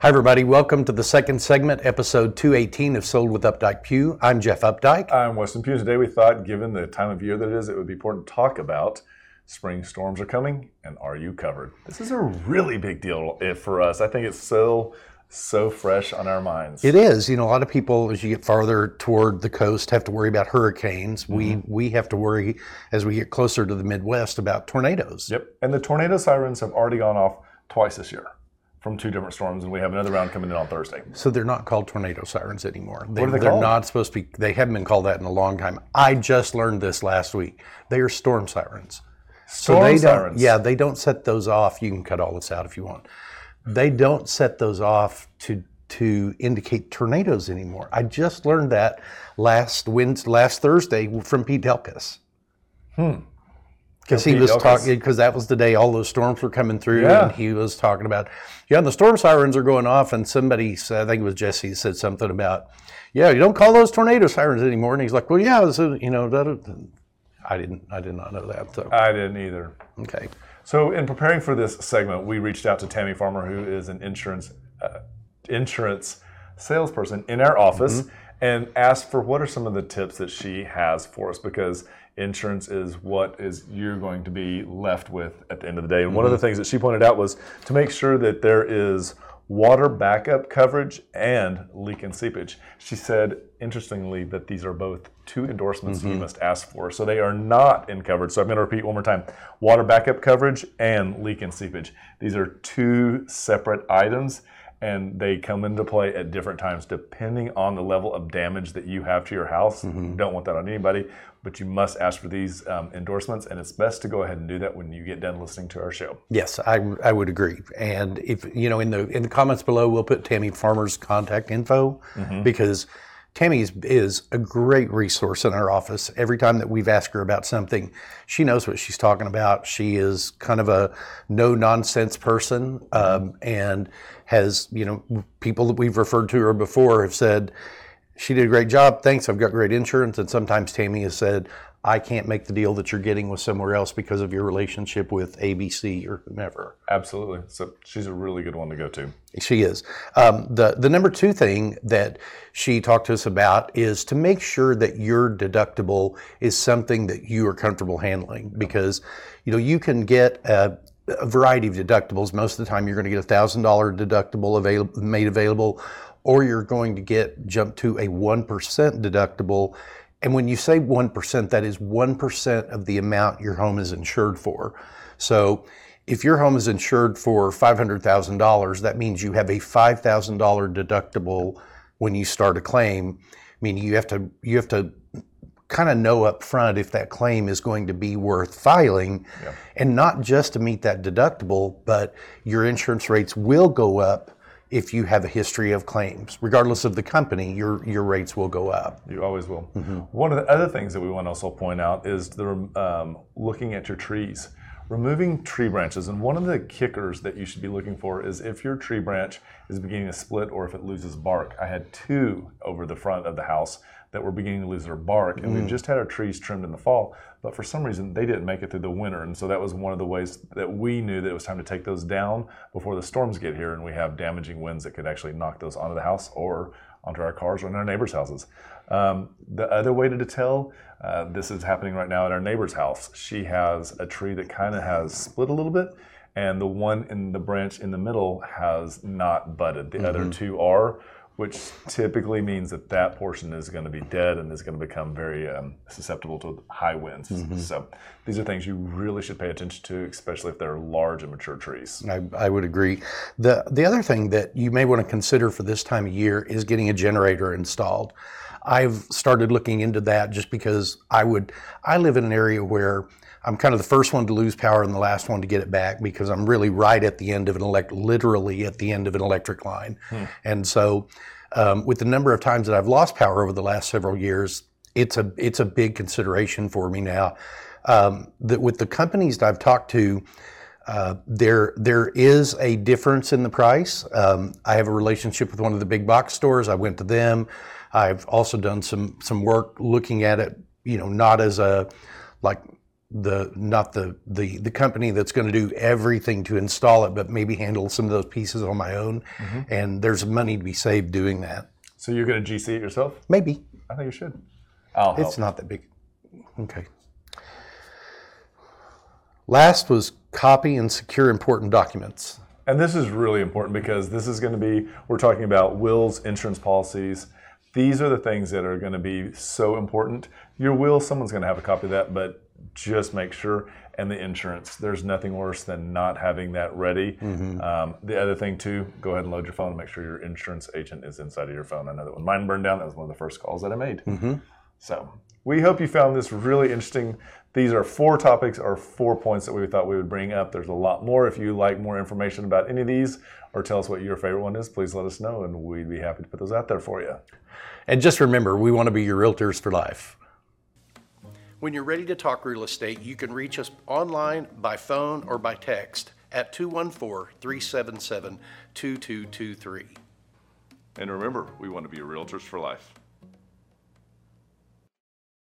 Hi, everybody. Welcome to the second segment, episode 218 of Sold with Updike Pugh. I'm Jeff Updike. I'm Weston Pugh. Today we thought, given the time of year that it is, it would be important to talk about spring storms are coming and are you covered? This is a really big deal eh, for us. I think it's so, so fresh on our minds. It is. You know, a lot of people, as you get farther toward the coast, have to worry about hurricanes. We mm-hmm. we have to worry as we get closer to the Midwest about tornadoes. Yep. And the tornado sirens have already gone off twice this year from two different storms, and we have another round coming in on Thursday. So they're not called tornado sirens anymore. They, are they are called? not supposed to be. They haven't been called that in a long time. I just learned this last week. They are storm sirens. Storm they sirens. Don't, yeah, they don't set those off. You can cut all this out if you want. They don't set those off to to indicate tornadoes anymore. I just learned that last Wednesday, last Thursday from Pete Delkus. Hmm. Because he was talking, because that was the day all those storms were coming through, Yeah. and he was talking about, yeah, and the storm sirens are going off, and somebody said, I think it was Jesse, said something about, yeah, you don't call those tornado sirens anymore, and he's like, well, yeah, this is, you know, that, I didn't, I did not know that. So I didn't either. okay, So, in preparing for this segment, we reached out to Tammy Farmer, who is an insurance uh, insurance salesperson in our office, and ask for what are some of the tips that she has for us because insurance is what is you're going to be left with at the end of the day. And one of the mm-hmm. things that she pointed out was to make sure that there is water backup coverage and leak and seepage. She said, interestingly, that these are both two endorsements you mm-hmm. must ask for. So they are not in coverage. So I'm going to repeat one more time water backup coverage and leak and seepage. These are two separate items. And they come into play at different times depending on the level of damage that you have to your house. Don't want that on anybody, but you must ask for these um, endorsements. And it's best to go ahead and do that when you get done listening to our show. yes, I, I would agree. And if you know, in the in the comments below, we'll put Tammy Farmer's contact info because Tammy is, is a great resource in our office. Every time that we've asked her about something, she knows what she's talking about. She is kind of a no nonsense person, um, and has you know people that we've referred to her before have said she did a great job. Thanks. I've got great insurance. And sometimes Tammy has said, I can't make the deal that you're getting with somewhere else because of your relationship with ABC or whomever. Absolutely. So she's a really good one to go to. She is. Um, the the number two thing that she talked to us about is to make sure that your deductible is something that you are comfortable handling because you know you can get a, a variety of deductibles. Most of the time, you're going to get a thousand dollar deductible available made available, or you're going to get jump to a one percent deductible. And when you say 1%, that is 1% of the amount your home is insured for. So if your home is insured for $500,000, that means you have a $5,000 deductible when you start a claim. Meaning you have to you have to kind of know up front if that claim is going to be worth filing and not just to meet that deductible, but your insurance rates will go up if you have a history of claims. Regardless of the company, your your rates will go up. You always will. One of the other things that we want to also point out is the um, looking at your trees, removing tree branches. And one of the kickers that you should be looking for is if your tree branch is beginning to split or if it loses bark. I had two over the front of the house that were beginning to lose their bark, and we've mm. just had our trees trimmed in the fall. But for some reason, they didn't make it through the winter, and so that was one of the ways that we knew that it was time to take those down before the storms get here, and we have damaging winds that could actually knock those onto the house or onto our cars or in our neighbors' houses. Um, the other way to tell, uh, this is happening right now at our neighbor's house. She has a tree that kind of has split a little bit, and the one in the branch in the middle has not budded. The other two are, which typically means that that portion is going to be dead and is going to become very um, susceptible to high winds. So these are things you really should pay attention to, especially if they're large and mature trees. I, I would agree. The the other thing that you may want to consider for this time of year is getting a generator installed. I've started looking into that just because I would I live in an area where I'm kind of the first one to lose power and the last one to get it back because I'm really right at the end of an elect literally at the end of an electric line. And so um, with the number of times that I've lost power over the last several years, it's a it's a big consideration for me now. Um, that with the companies that I've talked to, uh, there there is a difference in the price. Um, I have a relationship with one of the big box stores. I went to them. I've also done some some work looking at it. You know, not as a like the not the the the company that's going to do everything to install it, but maybe handle some of those pieces on my own. Mm-hmm. And there's money to be saved doing that. So you're going to GC it yourself? Maybe I think you should. I'll help. it's not that big. Okay. Last was copy and secure important documents. And this is really important because this is going to be, we're talking about wills, insurance policies. These are the things that are going to be so important. Your will, someone's going to have a copy of that, but just make sure. And the insurance, there's nothing worse than not having that ready. Um, the other thing, too, go ahead and load your phone and make sure your insurance agent is inside of your phone. I know that when mine burned down, that was one of the first calls that I made. So we hope you found this really interesting. These are four topics or four points that we thought we would bring up. There's a lot more. If you like more information about any of these or tell us what your favorite one is, please let us know and we'd be happy to put those out there for you. And just remember, we want to be your realtors for life. When you're ready to talk real estate, you can reach us online, by phone, or by text at 214 377 2223. And remember, we want to be your realtors for life.